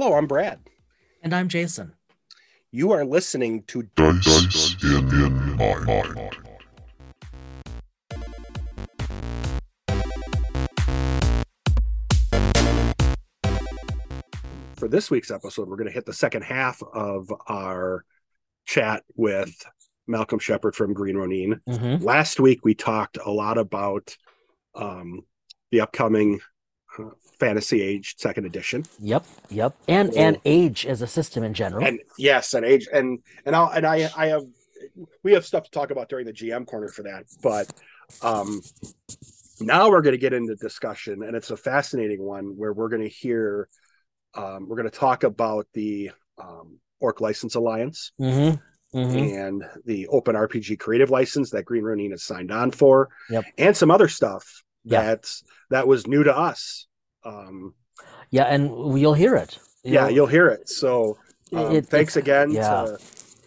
Hello, I'm Brad. And I'm Jason. You are listening to Dice, Dice in, in my mind. For this week's episode, we're going to hit the second half of our chat with Malcolm Sheppard from Green Ronin. Mm-hmm. Last week, we talked a lot about um, the upcoming Fantasy Age Second Edition. Yep, yep, and So- and age as a system in general. and yes and age and and i'll and i i have we have stuff to talk about during the gm corner for that but um now we're going to get into discussion and it's a fascinating one where we're going to hear um we're going to talk about the um orc license alliance mm-hmm. Mm-hmm. and the open rpg creative license that green ronin has signed on for Yep. and some other stuff Yeah. that's that was new to us um Yeah, and you'll hear it. yeah You'll- you'll hear it so um, It- thanks again yeah. to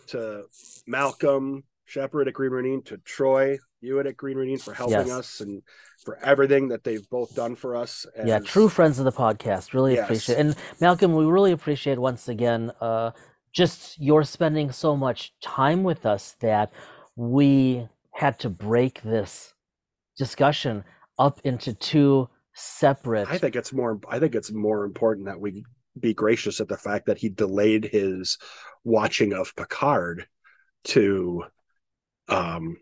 to Malcolm Sheppard at Green Ronin, to Troy Hewitt at Green Ronin for helping Yes. us and for everything that they've both done for us. yeah, true friends of the podcast. Really Yes. appreciate And Malcolm, we really appreciate once again uh just your spending so much time with us that we had to break this discussion up into two separate I think it's more. I think it's more important that we be gracious at the fact that he delayed his watching of Picard to um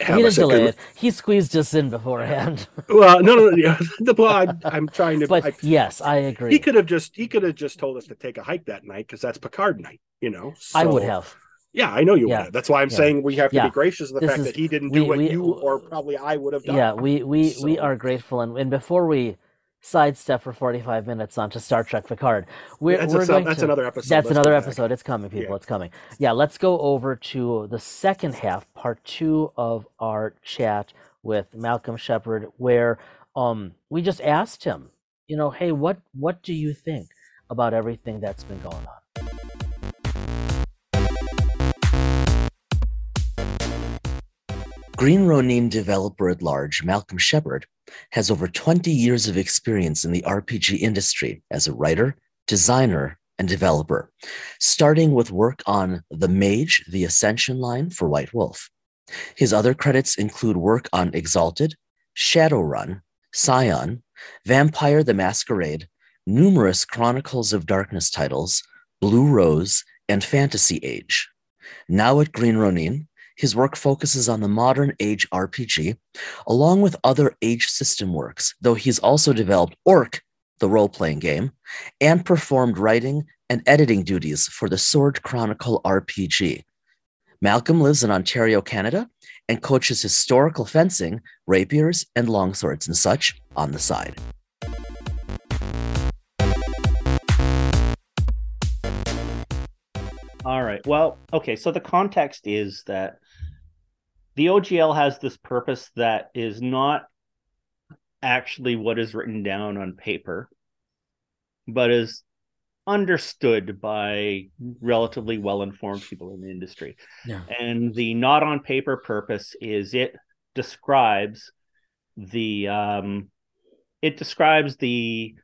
have he didn't delay it. He squeezed us in beforehand. Well, no, no, no. the well, I, I'm trying to. but I, yes, I agree. he could have just he could have just told us to take a hike that night because that's Picard night. You know, I would have. Yeah, I know you Yeah. That's why I'm Yeah. saying we have to Yeah. be gracious of the This fact is- that he didn't do what we- you or probably I would have done. Yeah, we we we are grateful, and, and before we sidestep for forty five minutes onto Star Trek Picard, we're, that's, we're a, going that's to. another episode. that's Let's another episode. It's coming, people. Yeah. It's coming. Yeah, let's go over to the second half, part two of our chat with Malcolm Sheppard, where um we just asked him, you know, hey, what what do you think about everything that's been going on? Green Ronin developer at large, Malcolm Sheppard, has over 20 years of experience in the RPG industry as a writer, designer, and developer, starting with work on The Mage, the Ascension line for White Wolf. His other credits include work on Exalted, Shadowrun, Scion, Vampire the Masquerade, numerous Chronicles of Darkness titles, Blue Rose, and Fantasy Age. Now at Green Ronin, his work focuses on the modern age RPG, along with other age system works, though he's also developed Ork, the role playing game, and performed writing and editing duties for the Sword Chronicle RPG. Malcolm lives in Ontario, Canada, and coaches historical fencing, rapiers, and longswords and such on the side. All right. Well, okay. So the context is that the OGL has this purpose that is not actually what is written down on paper, but is understood by relatively well informed people in the industry. Yeah. And the not on paper purpose is it describes the um, it describes the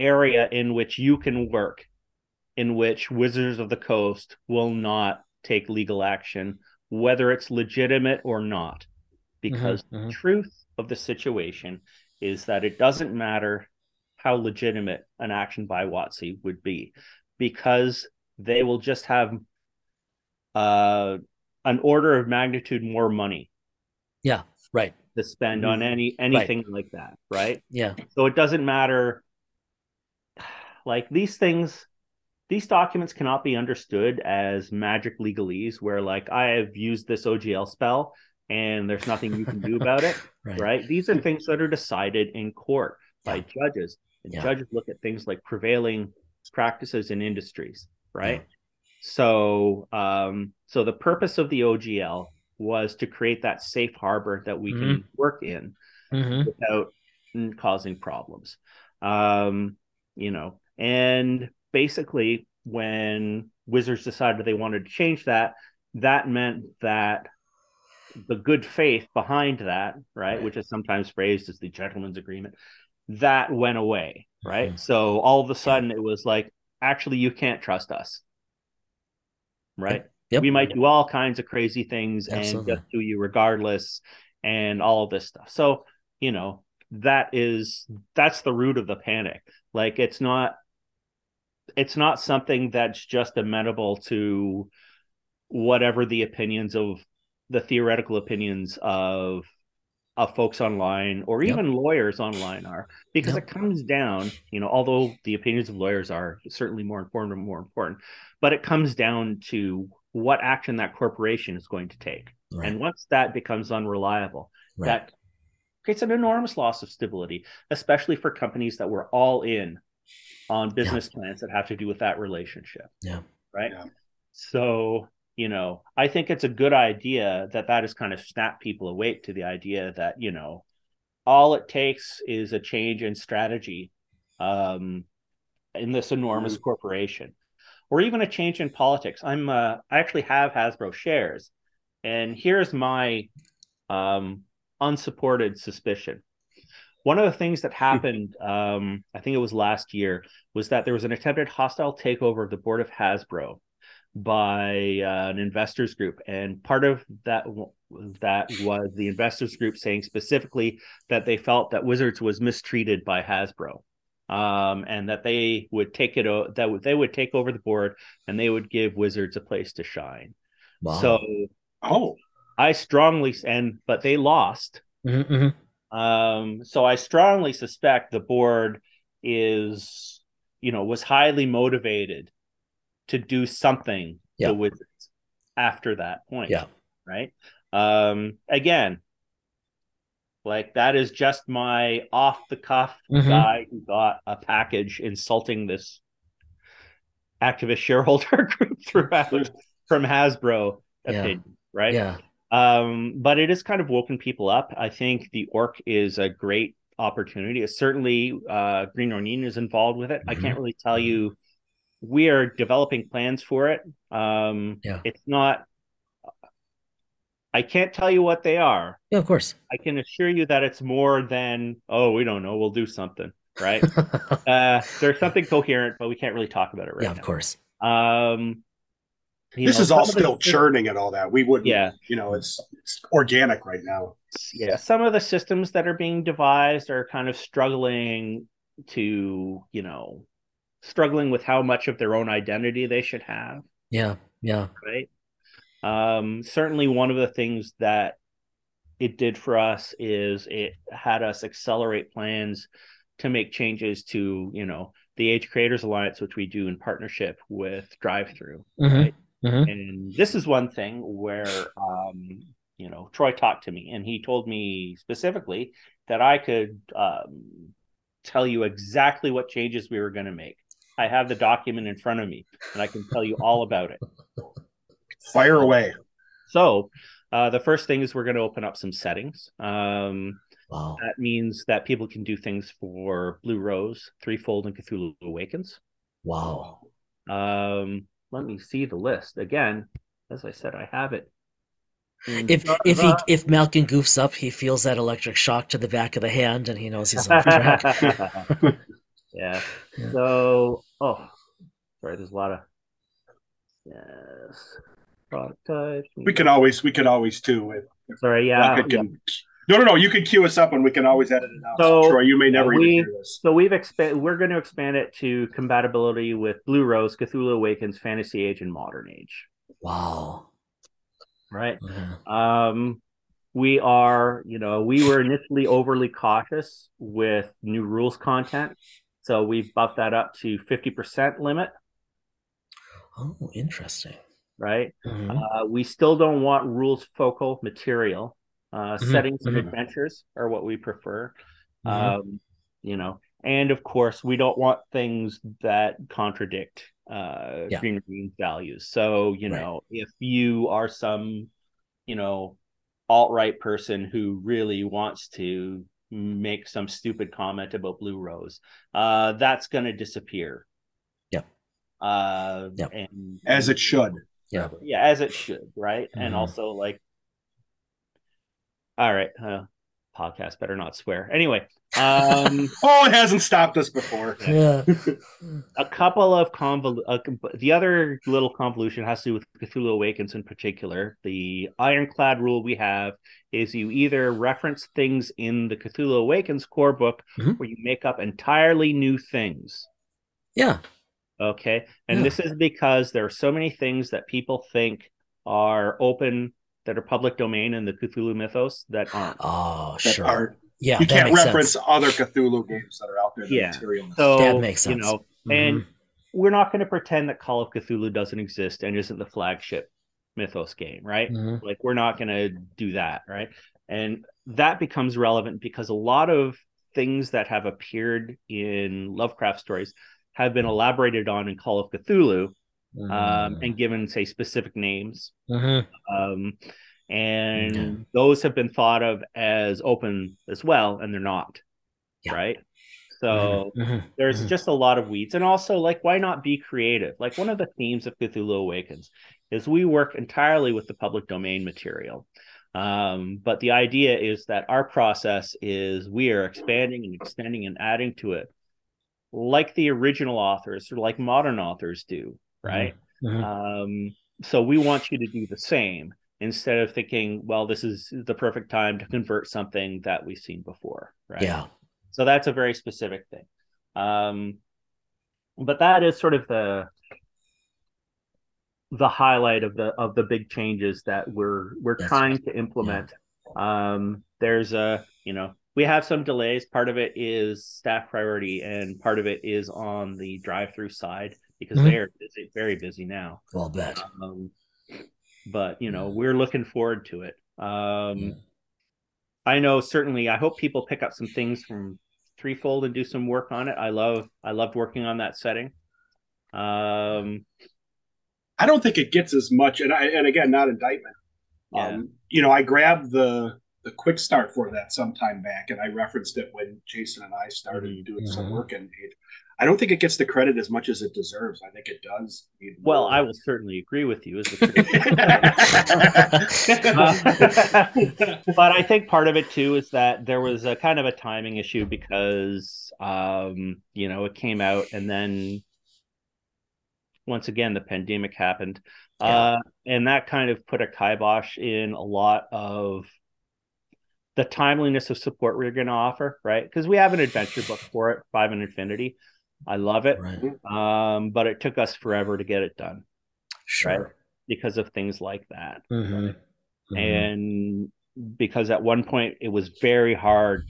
area in which you can work in which Wizards of the Coast will not take legal action, whether it's legitimate or not. Because mhm. the truth of the situation is that it doesn't matter how legitimate an action by WotC would be, because they will just have uh, an order of magnitude more money Yeah, right. to spend on any anything like that, right? Yeah. So it doesn't matter. Like these things, these documents cannot be understood as magic legalese, where like I have used this OGL spell and there's nothing you can do about it, Right. right? These are things that are decided in court by Yeah. judges. And Yeah. judges look at things like prevailing practices in industries, right? So, um, so the purpose of the OGL was to create that safe harbor that we can work in Mm-hmm. without causing problems. Um, you know, and basically, when Wizards decided they wanted to change that, that meant that the good faith behind that, right, Right. which is sometimes phrased as the gentleman's agreement, that went away, right? Mhm. So all of a sudden, it was like, actually you can't trust us. Right? Yep. We might do all kinds of crazy things Absolutely. and just do you regardless and all of this stuff. So, you know, that is that's the root of the panic. Like it's not it's not something that's just amenable to whatever the opinions of the theoretical opinions of of folks online or Yep. even lawyers online are because Yep. it comes down you know although the opinions of lawyers are certainly more important and more important but it comes down to what action that corporation is going to take Right. and once that becomes unreliable right. that creates an enormous loss of stability, especially for companies that were all in on business plans that have to do with that relationship. Yeah. Right. Yeah. So, you know, I think it's a good idea that that has kind of snapped people awake to the idea that, you know, all it takes is a change in strategy um, in this enormous corporation or even a change in politics. I'm, uh, I actually have Hasbro shares. And here's my um, unsupported suspicion. One of the things that happened, um, I think it was last year, was that there was an attempted hostile takeover of the board of Hasbro by uh, an investors group, and part of that that was the investors group saying specifically that they felt that Wizards was mistreated by Hasbro, um, and that they would take it o- that would- they would take over the board and they would give Wizards a place to shine. Wow. So Oh, I strongly and but they lost. Mhm, mhm. Um, so I strongly suspect the board is, you know, was highly motivated to do something Yeah. to Wizards after that point. Yeah. Right. Um, again, like that is just my off the cuff Mhm. guy who got a package insulting this activist shareholder group throughout from Hasbro Yeah. Right Yeah. Um but it is kind of woken people up i think the orc is a great opportunity it's certainly uh green Ronin is involved with it i Mhm. can't really tell you we are developing plans for it um Yeah. it's not i can't tell you what they are Yeah, of course. i can assure you that it's more than oh we don't know we'll do something right uh there's something coherent but we can't really talk about it right now. yeah, of now course. um you this know, is all some of the- still churning and all that. We wouldn't, Yeah. you know, it's it's organic right now. yeah some of the systems that are being devised are kind of struggling to you know struggling with how much of their own identity they should have Yeah. Yeah. right um certainly one of the things that it did for us is it had us accelerate plans to make changes to you know the age creators alliance which we do in partnership with DriveThru Mhm. Right. Mhm. and this is one thing where um you know troy talked to me and he told me specifically that i could um tell you exactly what changes we were going to make i have the document in front of me and i can tell you all about it Fire away. so uh, the first thing is we're going to open up some settings um, Wow. that means that people can do things for blue rose threefold and cthulhu awakens Wow. um, let me see the list again as i said i have it in If front if he us. if Malcolm goofs up, he feels that electric shock to the back of the hand, and he knows he's off track. yeah. Yeah. So, oh, sorry. There's a lot of yes product types. We can always we can always too. If Sorry, yeah. Rocket yeah. Can- No, no, no. You can queue us up and we can always edit it out. So, Troy, you may never we- even hear this. So we've expand. We're going to expand it to compatibility with Blue Rose, Cthulhu Awakens, Fantasy Age, and Modern Age. Wow. Right. Mhm. Um, we are, you know, we were initially overly cautious with new rules content, so we've buffed that up to fifty percent limit. Oh, interesting. Right. Mhm. Uh, we still don't want rules focal material. Uh, Mhm, Settings and mhm. adventures are what we prefer. Mhm. Um, you know, and of course, we don't want things that contradict uh, Yeah. Green Green values. So, you Right. know, if you are some, you know, alt right person who really wants to make some stupid comment about Blue Rose, uh, that's going to disappear. Yeah. Uh, Yep. and As it should. Yeah. yeah as it should right and Mhm. also like all right uh podcast better not swear. Anyway, um, Oh, it hasn't stopped us before. Yeah. a couple of convol. Uh, the other little convolution has to do with Cthulhu Awakens in particular. The ironclad rule we have is you either reference things in the Cthulhu Awakens core book, Mhm. or you make up entirely new things. Yeah. Okay. And Yeah. this is because there are so many things that people think are open that are public domain in the Cthulhu mythos that aren't. Oh, That sure. are- yeah. you that can't makes reference sense. other Cthulhu games that are out there. Yeah. So That makes sense. you sense. know, Mhm. and we're not going to pretend that Call of Cthulhu doesn't exist and isn't the flagship mythos game, right? Mhm. Like we're not going to do that, right? And that becomes relevant because a lot of things that have appeared in Lovecraft stories have been elaborated on in Call of Cthulhu Mm-hmm. um, and given, say, specific names. Mhm. Um, and Yeah. those have been thought of as open as well, and they're not, Yeah. right? So Mhm. there's Mhm. just a lot of weeds and also like why not be creative like one of the themes of cthulhu awakens is we work entirely with the public domain material um, but the idea is that our process is we are expanding and extending and adding to it like the original authors or like modern authors do right Mhm. um, so we want you to do the same instead of thinking well this is the perfect time to convert something that we've seen before right Yeah. so that's a very specific thing. Um, but that is sort of the the highlight of the of the big changes that we're we're Yes. trying to implement. Um, there's a you know we have some delays. Part of it is staff priority, and part of it is on the DriveThru side because Mhm. they're busy, very busy now. Well, bet. Um, but you know we're looking forward to it. Um, Yeah. I know certainly. I hope people pick up some things from Threefold and do some work on it. I love I loved working on that setting. Um, I don't think it gets as much, and I and again, not indictment. Yeah. Um, you know, I grabbed the the quick start for that some time back, and I referenced it when Jason and I started Mhm. doing some Mhm. work in it. I don't think it gets the credit as much as it deserves. I think it does. need well. I will certainly agree with you. Uh, but I think part of it too is that there was a kind of a timing issue because um, you know it came out and then once again the pandemic happened, uh, and that kind of put a kibosh in a lot of the timeliness of support we're going to offer, right? Because we have an adventure book for it, Five and Infinity. I love it, Right. um, but it took us forever to get it done Sure. because of things like that Mhm. Mhm. and because at one point it was very hard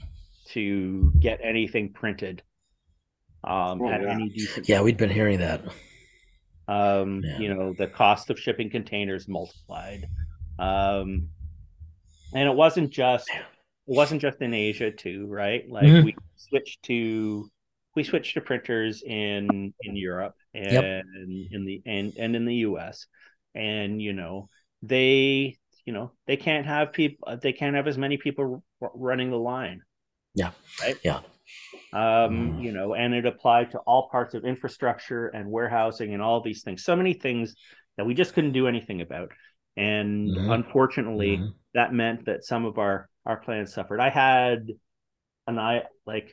to get anything printed um, Oh, at yeah. any decent yeah, we'd been hearing that. um, Yeah. you know the cost of shipping containers multiplied um, and it wasn't just it wasn't just in asia too right like Mhm. we switched to we switched to printers in in europe and Yep. in the and, and in the us and you know they you know they can't have people they can't have as many people r- running the line Yeah. right Yeah. um Mhm. you know and it applied to all parts of infrastructure and warehousing and all these things so many things that we just couldn't do anything about and Mhm. unfortunately Mhm. that meant that some of our our plans suffered i had and i like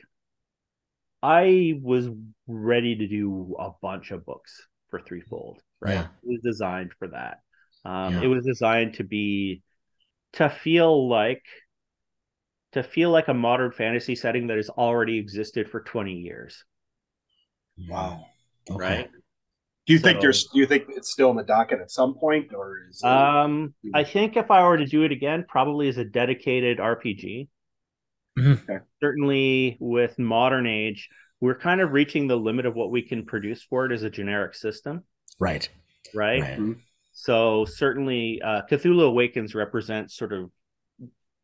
i was ready to do a bunch of books for threefold right Yeah. it was designed for that um Yeah. it was designed to be to feel like to feel like a modern fantasy setting that has already existed for 20 years wow. Okay. right Do you think So- there's? Do you think it's still in the docket at some point, or is? it- um i think if i were to do it again probably as a dedicated rpg Mhm. Certainly with modern age we're kind of reaching the limit of what we can produce for it as a generic system. Right. right, Right. so certainly uh, cthulhu awakens represents sort of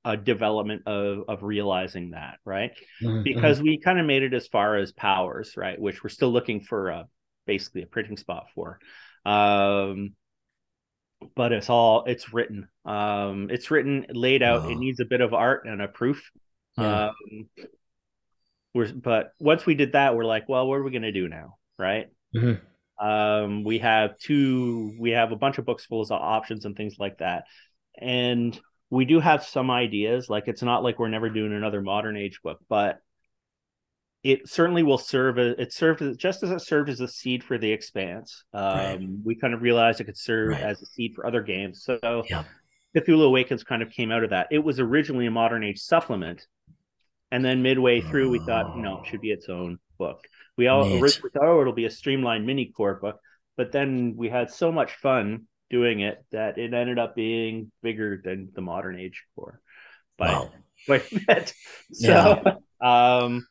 a development of of realizing that right? Mhm. because we kind of made it as far as powers right? Which we're still looking for a basically a printing spot for. Um but it's all it's written. Um it's written laid out. It needs a bit of art and a proof Yeah. um we're but once we did that we're like well what are we going to do now right Mhm. um we have two we have a bunch of books full of options and things like that and we do have some ideas. Like it's not like we're never doing another modern age book, but it certainly will serve as it served as, just as it served as a seed for the expanse. Um, Right. We kind of realized it could serve Right. as a seed for other games. So Yeah. Cthulhu Awakens kind of came out of that. It was originally a modern age supplement, and then midway through, we thought, no, it should be its own book. We all Neat. originally thought, oh, it'll be a streamlined mini core book, but then we had so much fun doing it that it ended up being bigger than the modern age core. By, Wow. by a bit. So, um,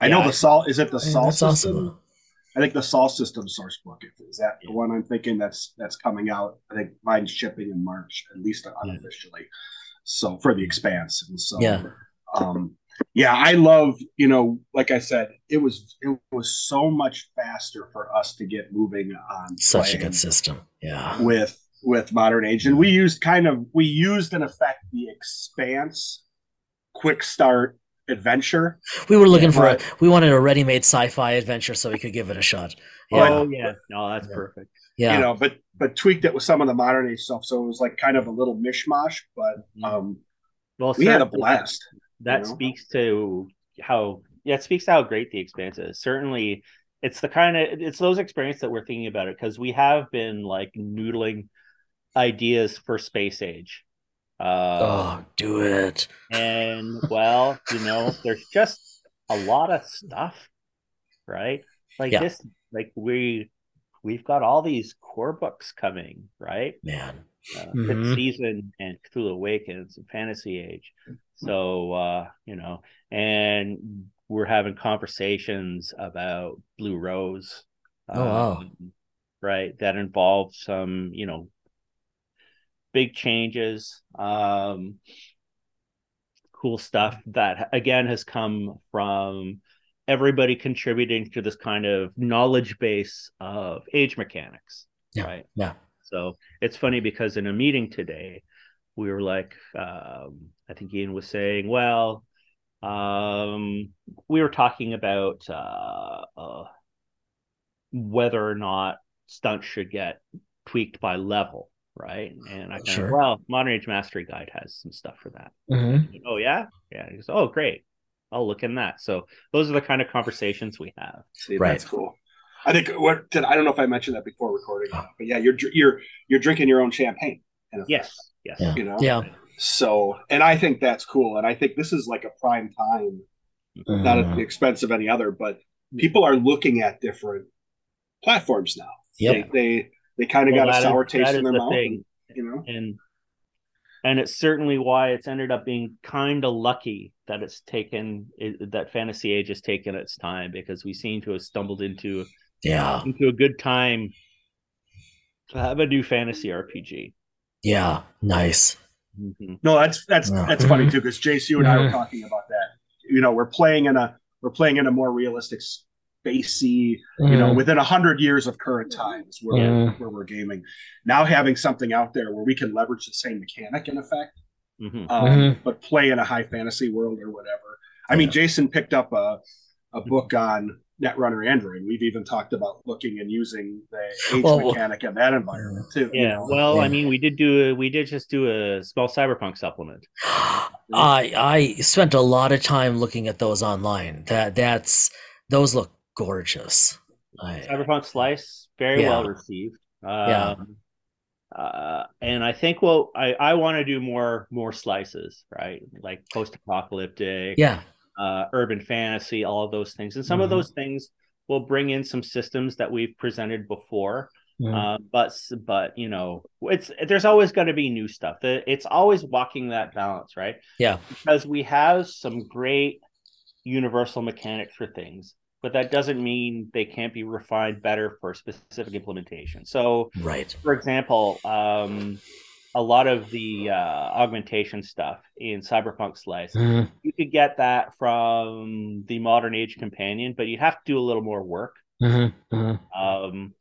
I know the salt is it the salt Sol that's system? awesome. I think the Sol system source book is that the one I'm thinking that's that's coming out. I think mine's shipping in March, at least unofficially. So for the expanse. And so Yeah. um yeah, I love, you know, like I said, it was it was so much faster for us to get moving on Such a good system. Yeah. with with modern age. And we used kind of we used in effect the expanse quick start adventure. We were looking for a, we wanted a ready-made sci-fi adventure so we could give it a shot. Oh, Yeah. oh yeah, no, that's Yeah. perfect. yeah. you know, but but tweaked it with some of the modern age stuff. So it was like kind of a little mishmash, but um Well, we had a certainly blast. That you know? speaks to how yeah, it speaks to how great the expanse is. Certainly, it's the kind of it's those experiences that we're thinking about it because we have been like noodling ideas for space age. Uh, oh, do it. and well, you know, there's just a lot of stuff, right? Like Yeah. this, like we we've got all these core books coming, right? Man. Uh, Mhm. Fifth Season and Cthulhu Awakens and Fantasy Age. So uh, you know, and we're having conversations about Blue Rose. Oh, wow. um, Right, that involves some, you know, big changes. Um, cool stuff that again has come from everybody contributing to this kind of knowledge base of age mechanics. Yeah. Right. Yeah. So it's funny because in a meeting today, we were like, um, I think Ian was saying, well, um, we were talking about uh, uh, whether or not stunts should get tweaked by level, right? And I kind Sure. well, Modern Age Mastery Guide has some stuff for that. Mhm. Oh yeah, yeah. He goes, oh great, I'll look in that. So those are the kind of conversations we have. See, Right. that's cool. I think what did I don't know if I mentioned that before recording, but yeah, you're you're you're drinking your own champagne. in effect, Yes, yes. Yeah. You know. Yeah. So, and I think that's cool, and I think this is like a prime time, not at the mm-hmm. expense of any other, but people are looking at different platforms now. Yep. They they, they kind of Well, got a sour that taste in their the mouth, thing. and, you know. and and it's certainly why it's ended up being kind of lucky that it's taken it, that fantasy age has taken its time because we seem to have stumbled into Yeah. into a good time to have a new fantasy RPG. Yeah. Nice. Mhm. No, that's that's Yeah. that's funny Mhm. too because Jace, you and I were Mhm. talking about that. You know, we're playing in a we're playing in a more realistic, spacey. You know, Mhm. within a hundred years of current times where where we're gaming. Now having something out there where we can leverage the same mechanic in effect, Mhm. um, Mhm. but play in a high fantasy world or whatever. I mean, Jason picked up a a book on Netrunner Android. We've even talked about looking and using the age Well, well- mechanic in that environment too. you Yeah, know? well, I mean, we did do a, we did just do a small cyberpunk supplement. I I spent a lot of time looking at those online. That that's those look gorgeous. I, Cyberpunk Slice, very Yeah. well received. Um, Yeah. uh, and I think well, I I want to do more more slices, right? Like post-apocalyptic, yeah. Uh, urban fantasy, all of those things, and some of Mhm. those things will bring in some systems that we've presented before. Uh, but but you know, it's there's always going to be new stuff. It's always walking that balance, right? Yeah. Because we have some great universal mechanics for things, but that doesn't mean they can't be refined better for specific implementation. So, Right. for example, um, a lot of the uh, augmentation stuff in Cyberpunk Slice, Mhm. you could get that from the Modern Age Companion, but you have to do a little more work. Mhm. Mhm. Um,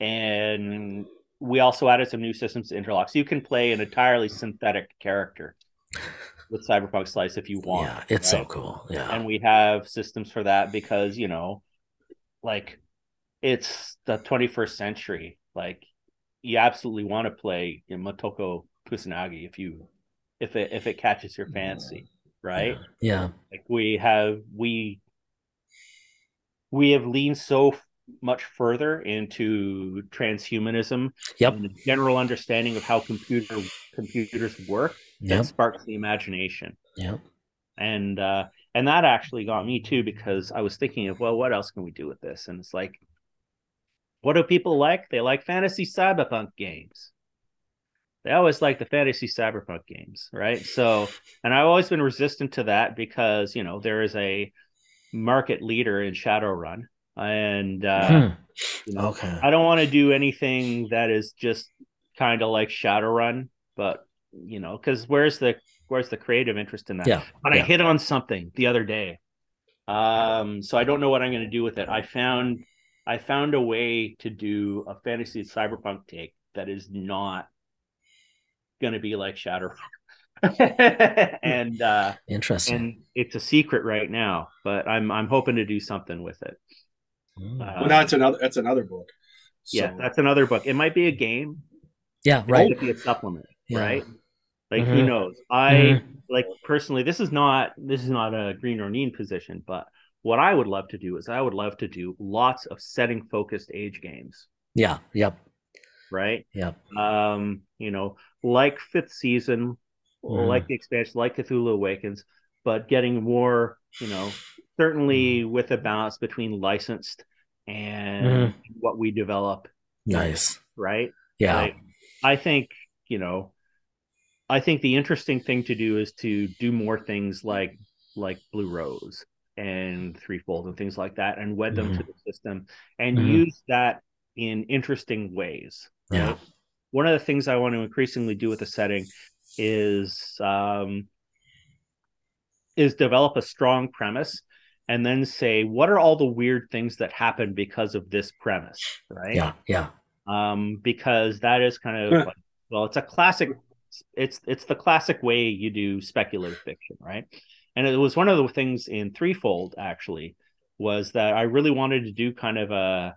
and we also added some new systems to interlock, so you can play an entirely synthetic character with Cyberpunk Slice if you want. Yeah, it's so cool. Yeah. and we have systems for that because you know like it's the 21st century like you absolutely want to play you know, Motoko Kusanagi if you if it if it catches your fancy, right? Yeah. Like we have we we have leaned so much further into transhumanism Yep. and a general understanding of how computer computers work that sparks the imagination Yep. and uh and that actually got me too because i was thinking of well what else can we do with this and it's like what do people like they like fantasy cyberpunk games they always like the fantasy cyberpunk games right so and i've always been resistant to that because you know there is a market leader in shadowrun and uh Hmm. you know Okay. I don't want to do anything that is just kind of like Shadowrun, but you know, because where's the where's the creative interest in that? Yeah. But I hit on something the other day, um, so I don't know what I'm going to do with it. I found I found a way to do a fantasy cyberpunk take that is not going to be like Shadowrun, and uh, Interesting. and it's a secret right now, but I'm I'm hoping to do something with it. Mm. Uh, well, that's another that's another book. yeah, that's another book. It might be a game, yeah. It Right. might be a supplement, Yeah. right? Like who Mhm. knows? I Mhm. like personally. This is not this is not a Green or Ronin position, but what I would love to do is I would love to do lots of setting focused age games, Yeah. Yep. right? Yep. Um, you know, like fifth season, Mhm. like the expansion, like Cthulhu Awakens, but getting more, you know, certainly with a balance between licensed and what we develop, Nice. right? Yeah. Like, I think, you know, I think the interesting thing to do is to do more things like like Blue Rose and Threefold and things like that and wed them to the system and Mhm. use that in interesting ways. Yeah. right? One of the things I want to increasingly do with the setting is um is develop a strong premise and then say what are all the weird things that happen because of this premise, right? Yeah. Yeah. um, because that is kind of Huh. like, well, it's a classic. It's it's the classic way you do speculative fiction, right? And it was one of the things in Threefold actually was that I really wanted to do kind of a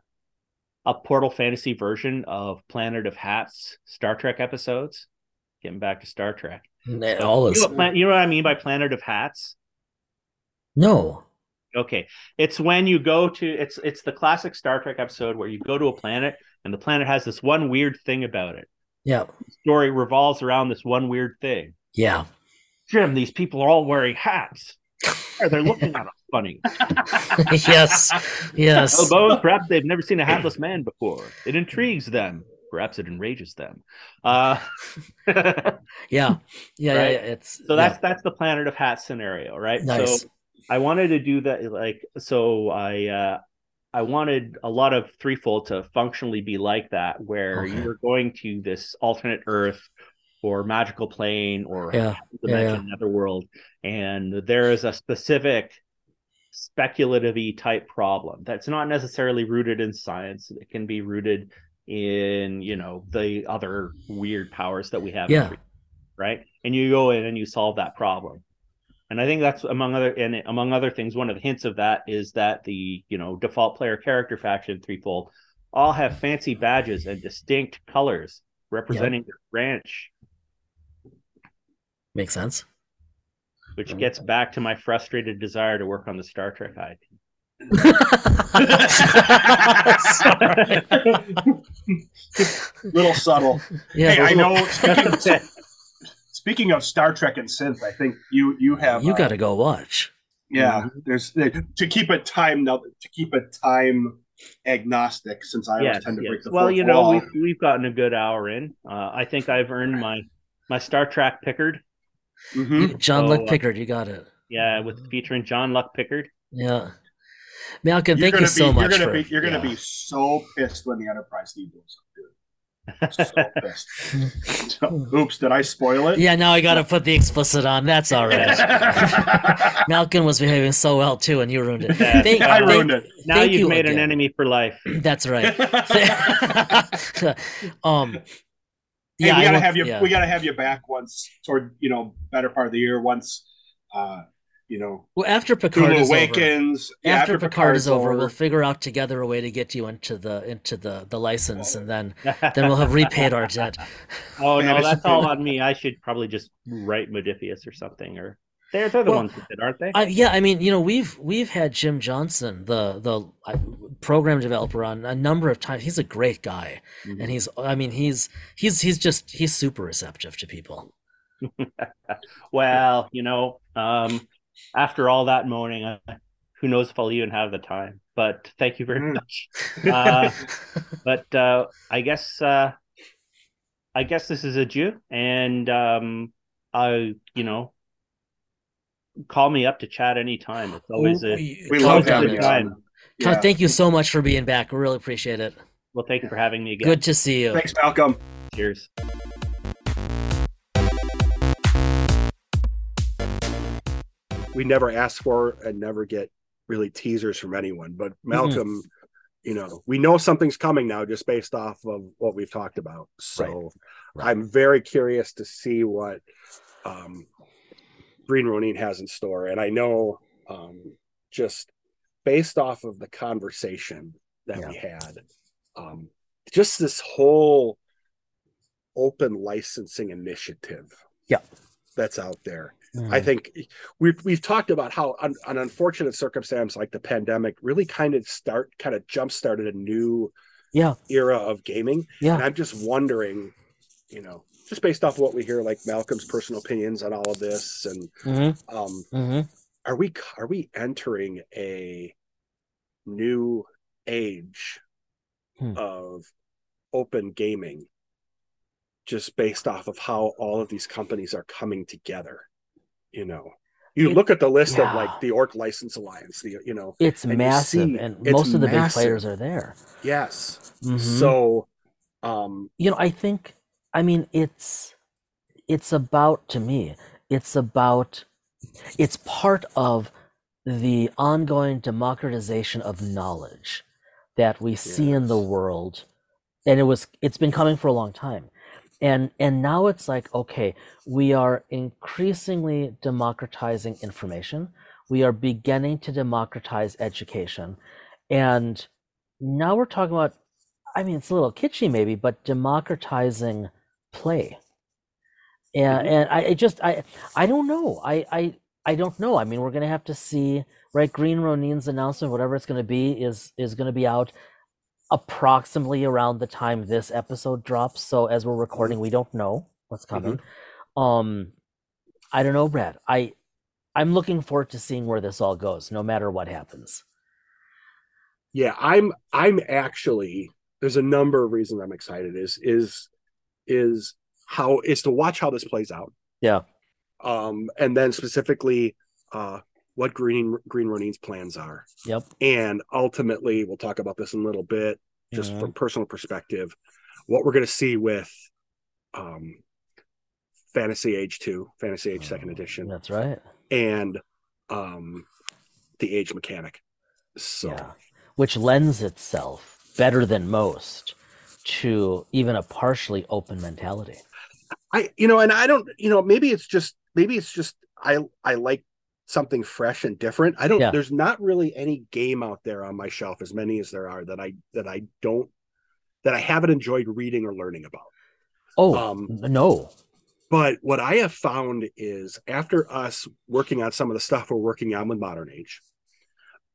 a Portal Fantasy version of Planet of Hats Star Trek episodes. Getting back to Star Trek, All you know, what, you know what I mean by Planet of Hats? no. Okay, it's when you go to it's it's the classic Star Trek episode where you go to a planet and the planet has this one weird thing about it. Yeah. story revolves around this one weird thing. Yeah. Jim, these people are all wearing hats. Or they're looking at us funny. yes. Yes. Bones, perhaps they've never seen a hatless man before. It intrigues them. Perhaps it enrages them. Uh, Yeah. Yeah. Yeah. Right? yeah. It's so that's that's the planet of hats scenario, right? Nice. So I wanted to do that like so I uh I wanted a lot of threefold to functionally be like that, where Okay. you're going to this alternate Earth or magical plane or yeah. Yeah, dimension, netherworld, and there is a specific speculative type problem that's not necessarily rooted in science. It can be rooted in, you know, the other weird powers that we have. Yeah. Free- Right. And you go in and you solve that problem. And I think that's among other and among other things, one of the hints of that is that the, you know, default player character faction threefold all have fancy badges and distinct colors representing their branch Makes sense. which gets back to my frustrated desire to work on the Star Trek IP. Little subtle. Yeah. hey, I know. Speaking, it. speaking of Star Trek and synth, I think you you have you uh, got to go watch. yeah. There's to keep it time now to keep it time agnostic since I always yes, tend to yes. break the Well, you know, wall. we've we've gotten a good hour in. Uh, I think I've earned my my Star Trek Picard. Mhm. John So, Luck uh, Picard, you got it. Yeah, with featuring Jean-Luc Picard. Yeah. Malcolm, You're thank gonna you so be, much. You're gonna for, be you're gonna be so pissed when the Enterprise D blows up, dude. So pissed. Oops, did I spoil it? Yeah, now I got to put the explicit on. That's all right. Malcolm was behaving so well too, and you ruined it. Yeah, Thank, I thank- ruined it. Now you've you made an enemy for life. That's right. um, Hey, yeah, we gotta won't- have you. yeah. We gotta have you back once toward you know better part of the year. Once, uh, you know, Well, after Picard Hulu is over, Awakens. yeah, after, Picard is Picard's over, we'll figure out together a way to get you into the into the the license, and then then then we'll have repaid our debt. Oh no, that's all on me. I should probably just write Modiphius or something. Or they're they're the Well, ones that did, aren't they? Yeah, I mean, you know, we've we've had Jim Johnson, the the program developer, on a number of times. He's a great guy, Mhm. and he's I mean, he's he's he's just he's super receptive to people. well, you know, um, after all that moaning, uh, who knows if I'll even have the time? But thank you very Mm. much. Uh, but uh, I guess uh, I guess this is a Jew, and um, I you know call me up to chat anytime. It's always a we, We love on having it. you time. Yeah. Thank you so much for being back. We really appreciate it. well. Thank you for having me again. Good to see you. Thanks, Malcolm. Cheers. we never ask for and never get really teasers from anyone. But Malcolm, you know, we know something's coming now just based off of what we've talked about. So Right. I'm very curious to see what um, Green Ronin has in store. And I know um, just based off of the conversation that we had, um, just this whole open licensing initiative Yeah. that's out there. Mm. I think we've we've talked about how an, an unfortunate circumstance like the pandemic really kind of start kind of jump started a new yeah, era of gaming. And yeah, I'm just wondering, you know, just based off what we hear, like Malcolm's personal opinions on all of this, and hmm um, hmm are we are we entering a new age Hmm. of open gaming just based off of how all of these companies are coming together you know you It- look at the list yeah. of like the orc license alliance the you know It's And massive, see and it's most of the big players are there. yes Mhm. so um you know i think i mean it's it's about to me it's about it's part of the ongoing democratization of knowledge that we see in the world. And it was it's been coming for a long time. And and now it's like okay we are increasingly democratizing information. We are beginning to democratize education. And now we're talking about i mean it's a little kitschy maybe but democratizing play. And Mhm. and I, I just i i don't know. I i i don't know. I mean we're gonna have to see right? Green ronin's announcement whatever it's gonna be is is gonna be out approximately around the time this episode drops. So as we're recording we don't know what's coming. Um i don't know brad. I i'm looking forward to seeing where this all goes no matter what happens. Yeah i'm i'm actually there's a number of reasons i'm excited. Is is is how is to watch how this plays out. Yeah. Um and then specifically uh what green green ronin's plans are. Yep. And ultimately we'll talk about this in a little bit just Mhm. from personal perspective what we're going to see with um fantasy age 2 fantasy age second edition. that's right. And um the age mechanic. So yeah. Which lends itself better than most to even a partially open mentality. I you know and i don't you know maybe it's just maybe it's just i i like something fresh and different. I don't Yeah. there's not really any game out there on my shelf as many as there are that i that i don't that i haven't enjoyed reading or learning about. Oh um no. But what I have found is after us working on some of the stuff we're working on with Modern Age,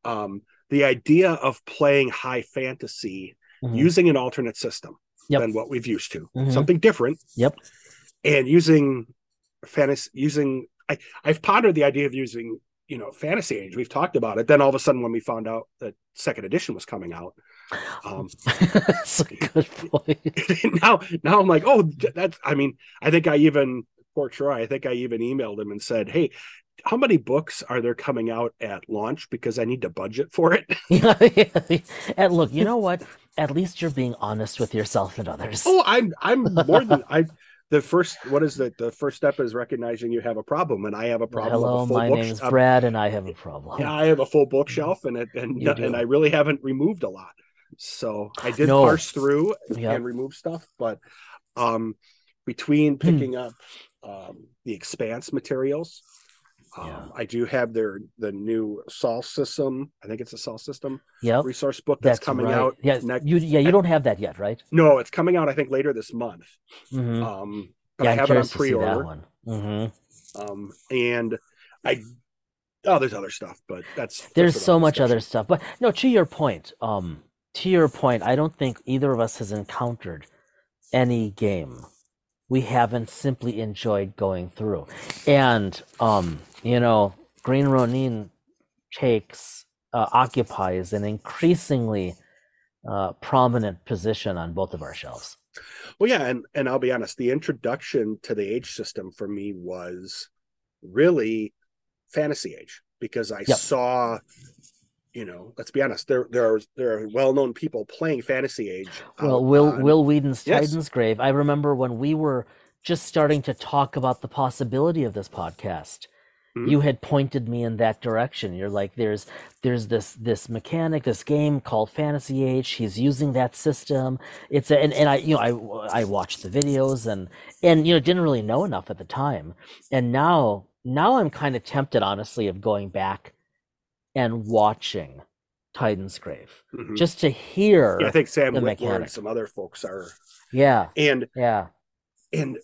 um, the idea of playing high fantasy Mhm. using an alternate system Yep. than what we've used to, Mhm. something different, yep and using fantasy, using I, I've pondered the idea of using you know fantasy age. We've talked about it. Then all of a sudden, when we found out that second edition was coming out, um, that's a good point now now I'm like, oh, that's. I mean, I think I even poor Troy. I think I even emailed him and said, hey, how many books are there coming out at launch because I need to budget for it. yeah, and look you know what at least you're being honest with yourself and others oh, I'm I'm more than I. The first, what is the the first step is recognizing you have a problem, and I have a problem. hello a full my name's uh, brad and i have a problem Yeah, I have a full bookshelf, and it and You do. and I really haven't removed a lot. So I did No. parse through Yeah. and remove stuff, but um, between Hmm. picking up um, the Expanse materials, Um, Yeah. I do have their the new Sol system. I think it's a Sol system Yep. resource book that's, That's, coming right. out. Yeah, next- you yeah you don't have that yet, right? No, it's coming out. I think later this month. hmm Um, but yeah, I have it on curious to see that pre-order. one. hmm Um, and I oh, there's other stuff, but that's that's There's for so much other stuff, but no. To your point, um, to your point, I don't think either of us has encountered any game we haven't simply enjoyed going through, and um, you know, Green Ronin takes uh, occupies an increasingly uh, prominent position on both of our shelves. Well, yeah, and and I'll be honest, the introduction to the age system for me was really fantasy age because I Yep. saw, you know, let's be honest, there there are there are well known people playing fantasy age. Well, Will on- Wil Wheaton's Yes. Titan's Grave. I remember when we were just starting to talk about the possibility of this podcast. Mhm. You had pointed me in that direction. You're like, there's there's this this mechanic, this game called Fantasy Age. He's using that system. It's a, and, and I you know I I watched the videos and and you know didn't really know enough at the time. And now now I'm kind of tempted, honestly, of going back and watching Titan's Grave Mhm. just to hear. Yeah, I think Sam Whitmore and some other folks are, yeah, and yeah. and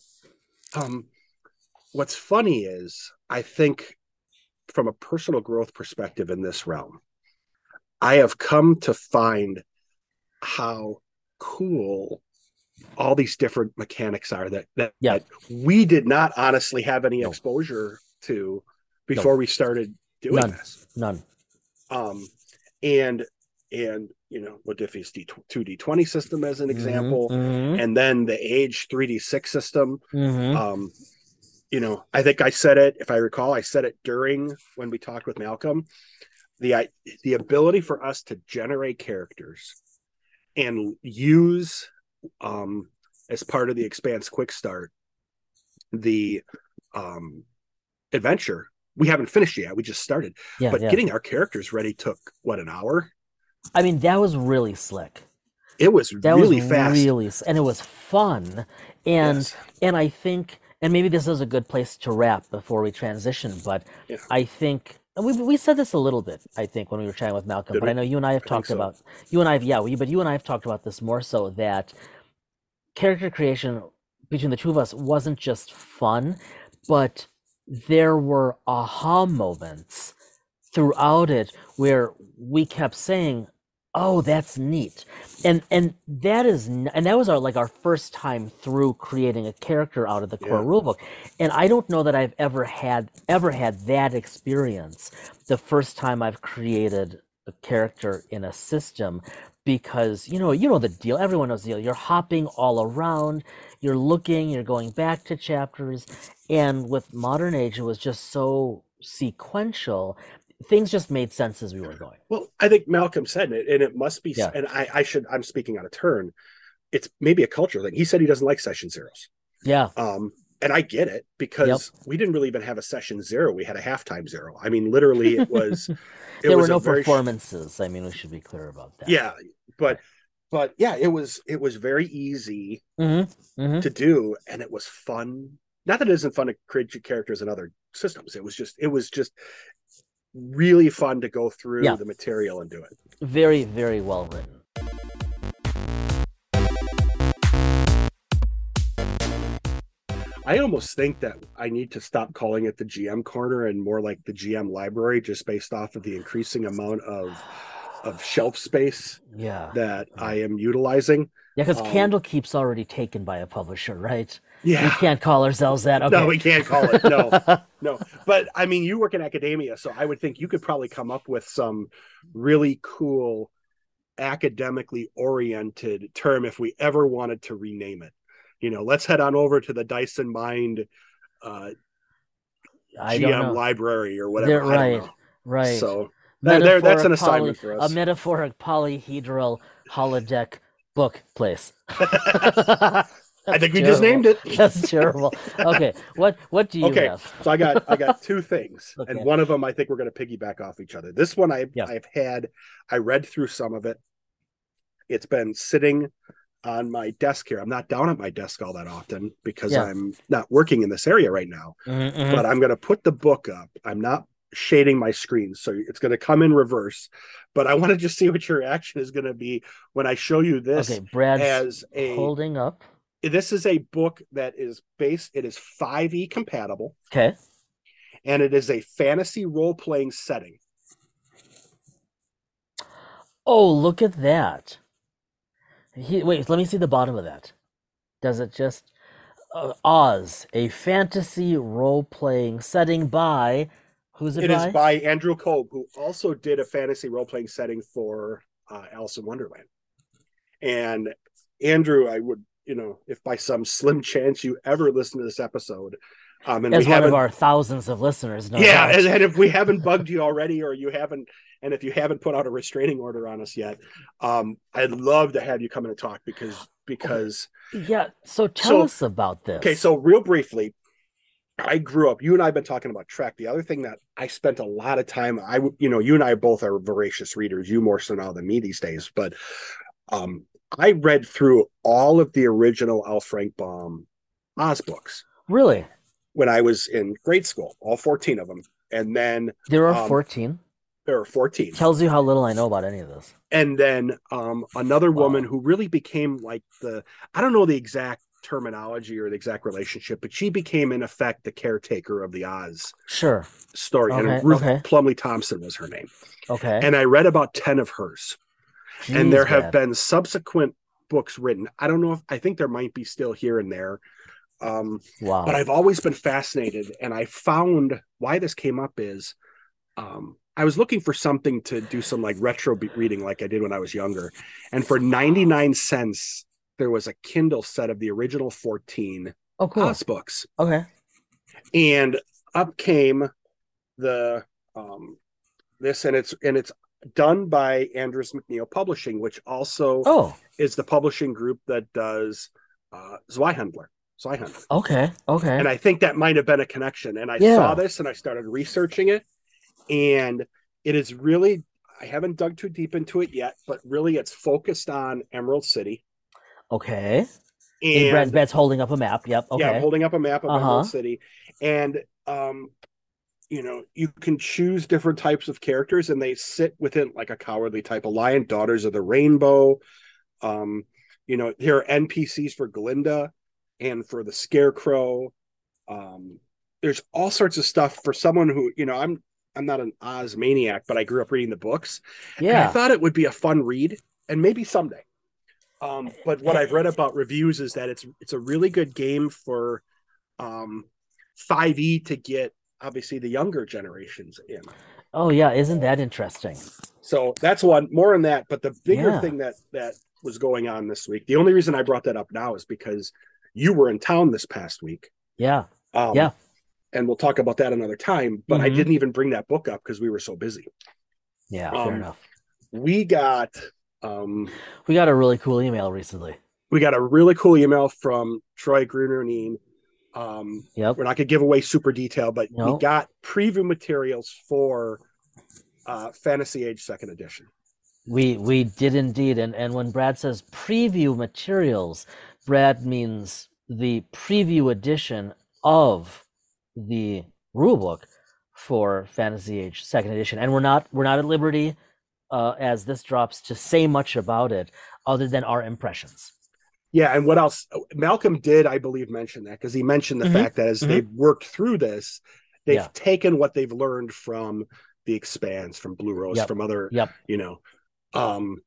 um, what's funny is I think from a personal growth perspective in this realm, I have come to find how cool all these different mechanics are that that, Yeah. that we did not honestly have any No. exposure to before we started doing None. this. None. Um, and and you know, Modiphius D two D twenty system as an example, Mhm, and then the Age three D six system. mhm. Um, you know, I think I said it, if I recall, I said it during when we talked with Malcolm. The I- the ability for us to generate characters and use um as part of the expanse quick start the um adventure. We haven't finished yet. We just started. yeah, but yeah. getting our characters ready took what an hour. I mean, that was really slick. It was That really was fast. really, and it was fun. And Yes. and I think, and maybe this is a good place to wrap before we transition. But Yeah. I think and we we said this a little bit. I think when we were chatting with Malcolm, Did but we? I know you and I have I talked so. about you and I have yeah, we, but you and I have talked about this more so that character creation between the two of us wasn't just fun, but there were aha moments throughout it where we kept saying, "Oh, that's neat," and and that is and that was our like our first time through creating a character out of the core Yeah. rulebook, and I don't know that I've ever had ever had that experience the first time I've created a character in a system because you know you know the deal. Everyone knows the deal. You're hopping all around you're looking you're going back to chapters and with modern age it was just so sequential things just made sense as we were going Well, I think Malcolm said it, and it must be. Yeah. And I, I should. I'm speaking out of turn. It's maybe a cultural thing. He said he doesn't like session zeros. yeah Um, and I get it because we didn't really even have a session zero. We had a halftime zero. I mean, literally, it was. There were was a no very sh- performances i mean we should be clear about that yeah, but but yeah, it was it was very easy hmm hmm to do, and it was fun. Not that it isn't fun to create your characters in other systems. It was just it was just really fun to go through Yeah. the material and do it. very very well written I almost think that I need to stop calling it the GM corner and more like the GM library, just based off of the increasing amount of of shelf space yeah that I am utilizing. yeah because um, candlekeep's already taken by a publisher right yeah we can't call ourselves that okay no, we can't call it. No, no. But I mean, you work in academia, so I would think you could probably come up with some really cool academically oriented term if we ever wanted to rename it. You know, let's head on over to the Dice in Mind uh, I GM library or whatever. They're right, right. So there, that's an assignment poly- for us. A metaphoric polyhedral holodeck book place. I think we just named it. That's terrible. Okay, what what do you Okay, have? So I got I got two things, Okay. and one of them I think we're going to piggyback off each other. This one I Yeah. I've had I read through some of it. It's been sitting on my desk here. I'm not down at my desk all that often because Yeah. I'm not working in this area right now. Mhm, mhm. But I'm going to put the book up. I'm not shading my screen, so it's going to come in reverse. But I want to just see what your reaction is going to be when I show you this okay, Brad's as a. holding up. This is a book that is based. It is 5e compatible, Okay. and it is a fantasy role playing setting. Oh, look at that. He, wait, let me see the bottom of that. Does it just uh, Oz, a fantasy role-playing setting by who's it, It by? is by Andrew Kolb, who also did a fantasy role playing setting for uh, Alice in Wonderland. And Andrew, I would, you know, if by some slim chance you ever listen to this episode, um, and As one of our thousands of listeners know. yeah, and, and if we haven't bugged you already, or you haven't, and if you haven't put out a restraining order on us yet, um, I'd love to have you come in and talk because because yeah. So tell So- us about this. Okay, so real briefly, I grew up. You and I have been talking about Trek. The other thing that I spent a lot of time, I you know, you and I both are voracious readers. You more so now than me these days, but um, I read through all of the original L. Frank Baum Oz books really, when I was in grade school, all fourteen of them, and then there are Um, 14. there are fourteen, Tells you how little I know about any of this. and then um, another woman who really became like the I don't know the exact terminology or the exact relationship, but she became in effect the caretaker of the Oz Sure. story. Okay, and Ruth okay. Plumly Thompson was her name. Okay. And I read about 10 of hers. and there have Brad. been subsequent books written. I don't know if I think there might be still here and there. Um, wow. but I've always been fascinated. And I found why this came up is um, I was looking for something to do some like retro reading like I did when I was younger. And for 99 cents, there was a Kindle set of the original 14 oh, cool. Oz books. Okay. and up came the um this and it's and it's done by Andrews McMeel Publishing, which also Oh, is the publishing group that does uh Zweihänder. Zweihänder. okay. Okay. And I think that might have been a connection. And I Yeah. saw this and I started researching it. And it is really I haven't dug too deep into it yet, but really it's focused on Emerald City. Okay. And Brad, Brad's holding up a map. Yep. Okay. Yeah, holding up a map of Uh-huh. Emerald City, and um, you know, you can choose different types of characters, and they sit within like a cowardly type of lion, daughters of the rainbow. Um, you know, there are NPCs for Glinda and for the Scarecrow. Um, there's all sorts of stuff for someone who, you know, I'm I'm not an Oz maniac, but I grew up reading the books. And I thought it would be a fun read, and maybe someday. Um, but what I've read about reviews is that it's it's a really good game for um, 5e to get obviously the younger generations in. Oh, yeah. Isn't that interesting? So that's one more on that. But the bigger Yeah. thing that that was going on this week, the only reason I brought that up now is because you were in town this past week. Yeah. Um, Yeah. And we'll talk about that another time. But I Mhm. didn't even bring that book up because we were so busy. Yeah. Um, fair enough. We got um, We got a really cool email recently. we got a really cool email from Troy Grunerine. Um, Yep. we're not gonna give away super detail, but No. we got preview materials for uh, Fantasy Age Second Edition. We we did indeed, and and when Brad says preview materials, Brad means the preview edition of the rulebook for Fantasy Age Second Edition, and we're not we're not at liberty, uh, as this drops, to say much about it other than our impressions. Yeah, and what else? Malcolm did, I believe, mention that because he mentioned the Mhm, fact that as mhm. they've worked through this, they've Yeah. taken what they've learned from the Expanse, from Blue Rose, Yep, from other, yep. you know, um,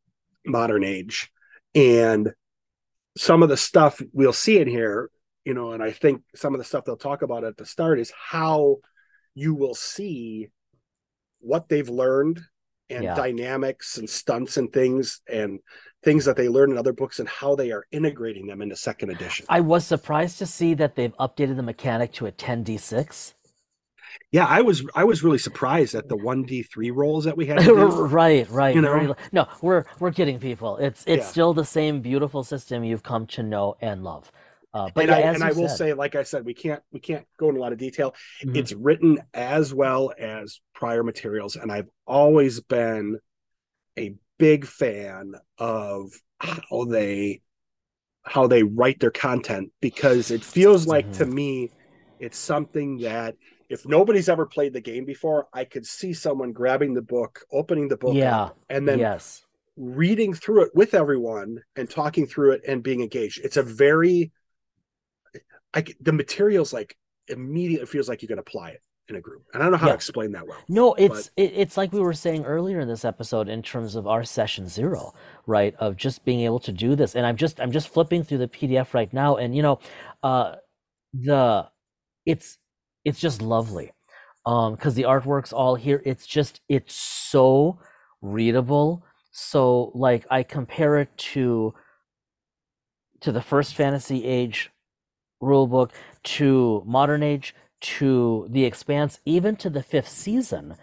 modern age, and some of the stuff we'll see in here, you know, and I think some of the stuff they'll talk about at the start is how you will see what they've learned and Yeah. dynamics and stunts and things and things that they learn in other books and how they are integrating them into second edition. I was surprised to see that they've updated the mechanic to a 10d6. yeah, I was I was really surprised at the 1d3 rolls that we had. right, right. You know? no, we're we're kidding people. It's it's Yeah. still the same beautiful system you've come to know and love. Uh, but and yeah, I and I will said- say, like I said, we can't we can't go in a lot of detail. Mhm. It's written as well as prior materials, and I've always been a big fan of how they how they write their content because it feels like Mhm. to me it's something that if nobody's ever played the game before, I could see someone grabbing the book, opening the book, Yeah. and then yes. reading through it with everyone and talking through it and being engaged. It's a very, I the materials like immediately feels like you can apply it in a group, and I don't know how Yeah. to explain that well. No, it's it, it's like we were saying earlier in this episode in terms of our session zero, right? Of just being able to do this, and I'm just I'm just flipping through the PDF right now, and you know, uh, the it's it's just lovely, um, because the artwork's all here. It's just it's so readable. So like I compare it to to the first fantasy age rulebook to modern age to the expanse even to the fifth season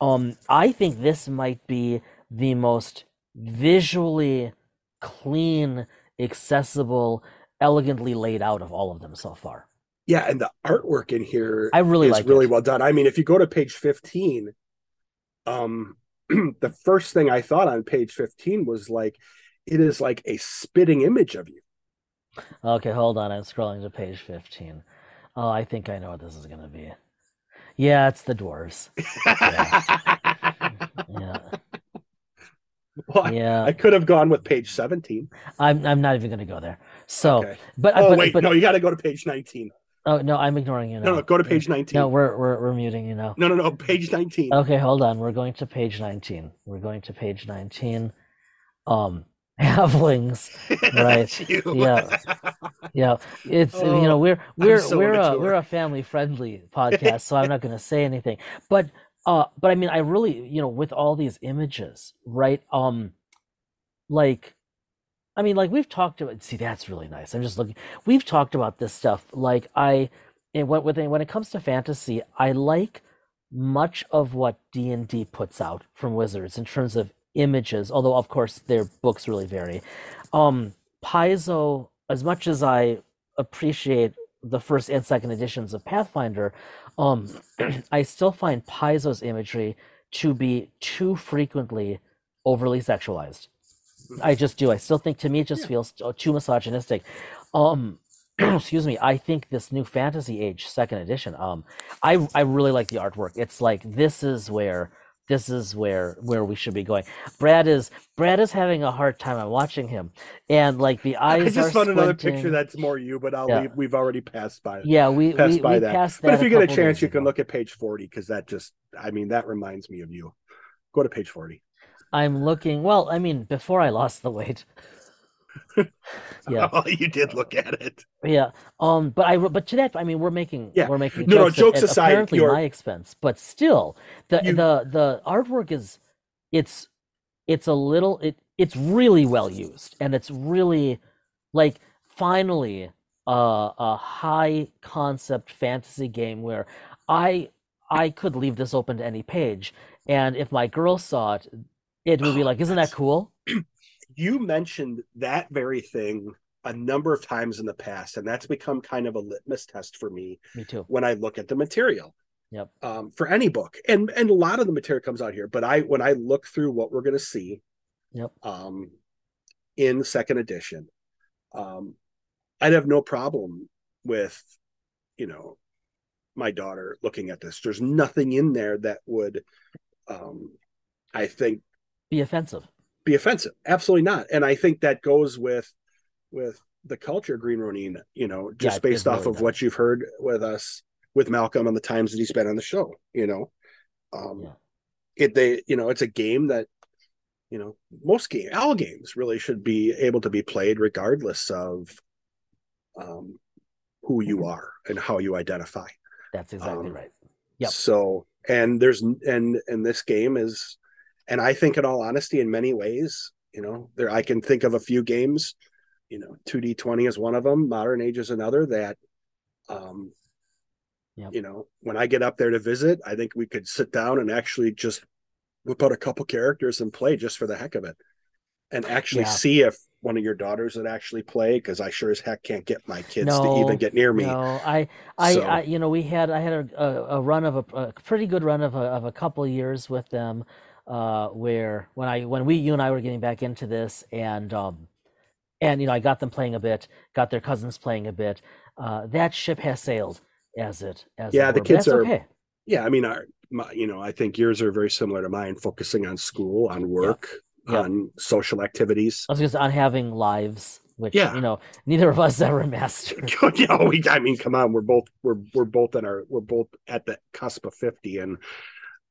um i think this might be the most visually clean accessible elegantly laid out of all of them so far Yeah, and the artwork in here i really is like really it well done. I mean, if you go to page 15, um the first thing I thought on page 15 was like it is like a spitting image of you. Okay hold on i'm scrolling to page 15 oh i think i know what this is going to be yeah it's the dwarves yeah well, I, yeah I could have gone with page 17. i'm i'm not even going to go there so Okay. but Oh but, wait, but no, you got to go to page 19. oh no i'm ignoring you now No, no, go to page 19. no we're we're, we're muting you now No, no, no, page 19. Okay, hold on. We're going to page 19. We're going to page 19. Um halflings. right. Yeah. Yeah. It's you know, Oh, we're we're so we're a we're a family friendly podcast, so I'm not going to say anything. But uh but I mean, I really, you know, with all these images, right? Um like I mean, like we've talked about see that's really nice. I'm just looking we've talked about this stuff like I and when when when it comes to fantasy, I like much of what D&D puts out from Wizards in terms of images, although of course their books really vary. Um Paizo, as much as I appreciate the first and second editions of Pathfinder, um I still find Paizo's imagery to be too frequently overly sexualized. I just do. I still think to me it just Yeah. feels too misogynistic. Um excuse me, I think this new fantasy age second edition, um I I really like the artwork. It's like this is where this is where where we should be going. Brad is Brad is having a hard time. I'm watching him, and like the eyes. I just found another picture that's more you, but I'll Yeah. leave. We've already passed by. Yeah, we passed we, by we that. passed that. But if you get a chance, you can ago. look at page 40 because that just, I mean, that reminds me of you. Go to page 40. I'm looking. Well, I mean, before I lost the weight. yeah, Oh, you did look at it. yeah. Um, but I but to that, I mean, we're making Yeah. we're making No, no, jokes, at- jokes at aside, apparently my expense, but still, the You- the the artwork is it's it's a little it it's really well used and it's really like finally uh, a high concept fantasy game where I I could leave this open to any page and if my girl saw it it would be Oh, like isn't that cool You mentioned that very thing a number of times in the past, and that's become kind of a litmus test for me me too when I look at the material. Yep. Um, for any book, and and a lot of the material comes out here, but I when I look through what we're going to see, Yep. um, in second edition, um, I'd have no problem with, you know, my daughter looking at this. There's nothing in there that would, um, I think, be offensive be offensive. Absolutely not. And I think that goes with with the culture Green Ronin, you know, just it based off really of what you've heard with us with Malcolm and the times that he's been on the show, you know. Um Yeah. it they you know, it's a game that you know, most game all games really should be able to be played regardless of um who you are and how you identify. that's exactly Um, right Yeah. So, and there's and and this game is, and I think in all honesty, in many ways, you know, there I can think of a few games, you know, two D twenty is one of them, Modern Age is another that, um, Yep. you know, when I get up there to visit, I think we could sit down and actually just whip out a couple characters and play just for the heck of it, and actually Yeah. see if one of your daughters would actually play because I sure as heck can't get my kids to even get near me. No, I, I, So- I, you know, we had, I had a, a, a run of a, a pretty good run of a, of a couple years with them, uh, where when I, when we, you and I were getting back into this, and um, and you know I got them playing a bit, got their cousins playing a bit. Uh, that ship has sailed, as it as it Yeah, the kids are- okay. Yeah, I mean, our, my, you know, I think yours are very similar to mine, focusing on school, on work, Yeah. on social activities. I was just on having lives, which Yeah. you know neither of us ever mastered. you know, we, I mean, come on, we're both we're we're both in our we're both at the cusp of fifty, and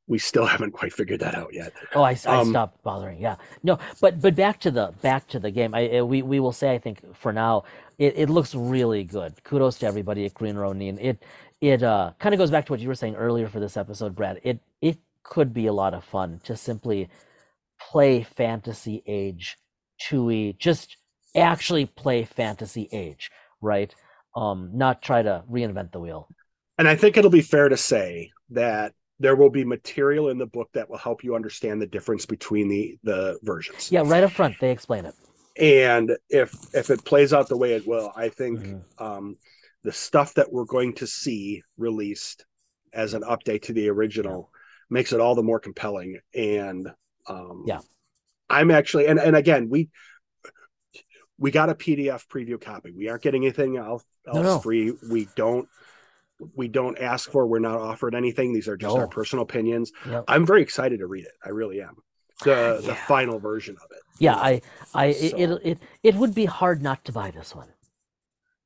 we still haven't quite figured that out yet. Oh, I, I Um, stopped bothering. Yeah, no, but but back to the back to the game. I uh, we we will say I think for now it, it looks really good. Kudos to everybody at Green Ronin. It it uh kind of goes back to what you were saying earlier for this episode, Brad. It it could be a lot of fun to simply play Fantasy Age 2e, just actually play Fantasy Age, right? Um, not try to reinvent the wheel. And I think it'll be fair to say that there will be material in the book that will help you understand the difference between the the versions. Yeah, right up front they explain it. And if if it plays out the way it will, I think Mhm. um, the stuff that we're going to see released as an update to the original makes it all the more compelling. And um, Yeah. I'm actually and and again we we got a PDF preview copy. We aren't getting anything else, else No, no. free. We don't we don't ask for. We're not offered anything. These are just our personal opinions. Yep. I'm very excited to read it. I really am. The ah, the final version of it. Yeah, I, I, it, So- it, it, it would be hard not to buy this one,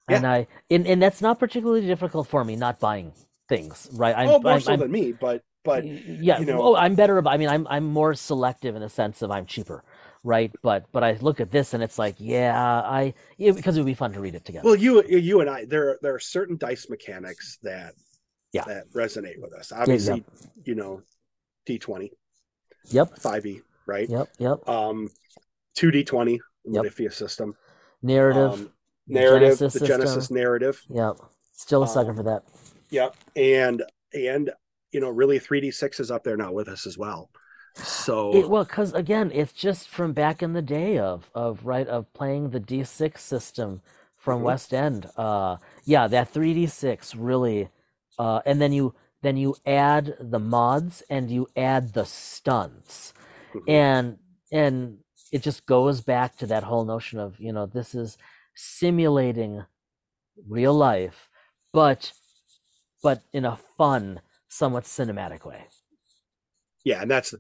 Yeah. and I, and, and that's not particularly difficult for me not buying things, right? I'm, oh, more I'm, so I'm- than me, but but yeah, you know- oh, I'm better about. I mean, I'm, I'm more selective in the sense of I'm cheaper, right? But, but I look at this and it's like, yeah, I, yeah, because it would be fun to read it together. Well, you you and I, there are, there are certain dice mechanics that Yeah. that resonate with us. Obviously, you know, D twenty, yep, five E, right? yep, yep. Um, two D twenty, Yep. Modiphius system, Narrative, um, narrative, Genesys the Genesys system. narrative, yep. Still a sucker um, for that. yep, and and you know, really three D six is up there now with us as well. So It, well, because again, it's just from back in the day of of right of playing the D six system from Mhm. West End. Uh, yeah, that three D six really, uh, and then you then you add the mods and you add the stunts, Mhm. and and it just goes back to that whole notion of you know this is simulating real life, but but in a fun, somewhat cinematic way. Yeah, and that's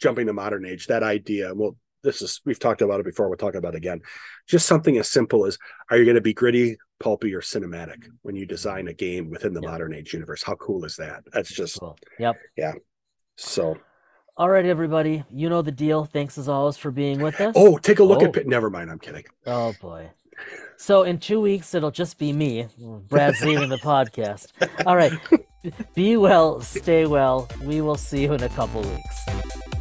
jumping to modern age. That idea, well, this is we've talked about it before. We'll talk about it again. Just something as simple as: Are you going to be gritty, pulpy, or cinematic when you design a game within the Yeah. modern age universe? How cool is that? That's just Cool. Yep. Yeah. So. All right, everybody. You know the deal. Thanks as always for being with us. Oh, take a look Oh. at. Never mind. I'm kidding. Oh, boy. So in two weeks, it'll just be me. Brad's leaving the podcast. All right. Be well. Stay well. We will see you in a couple weeks.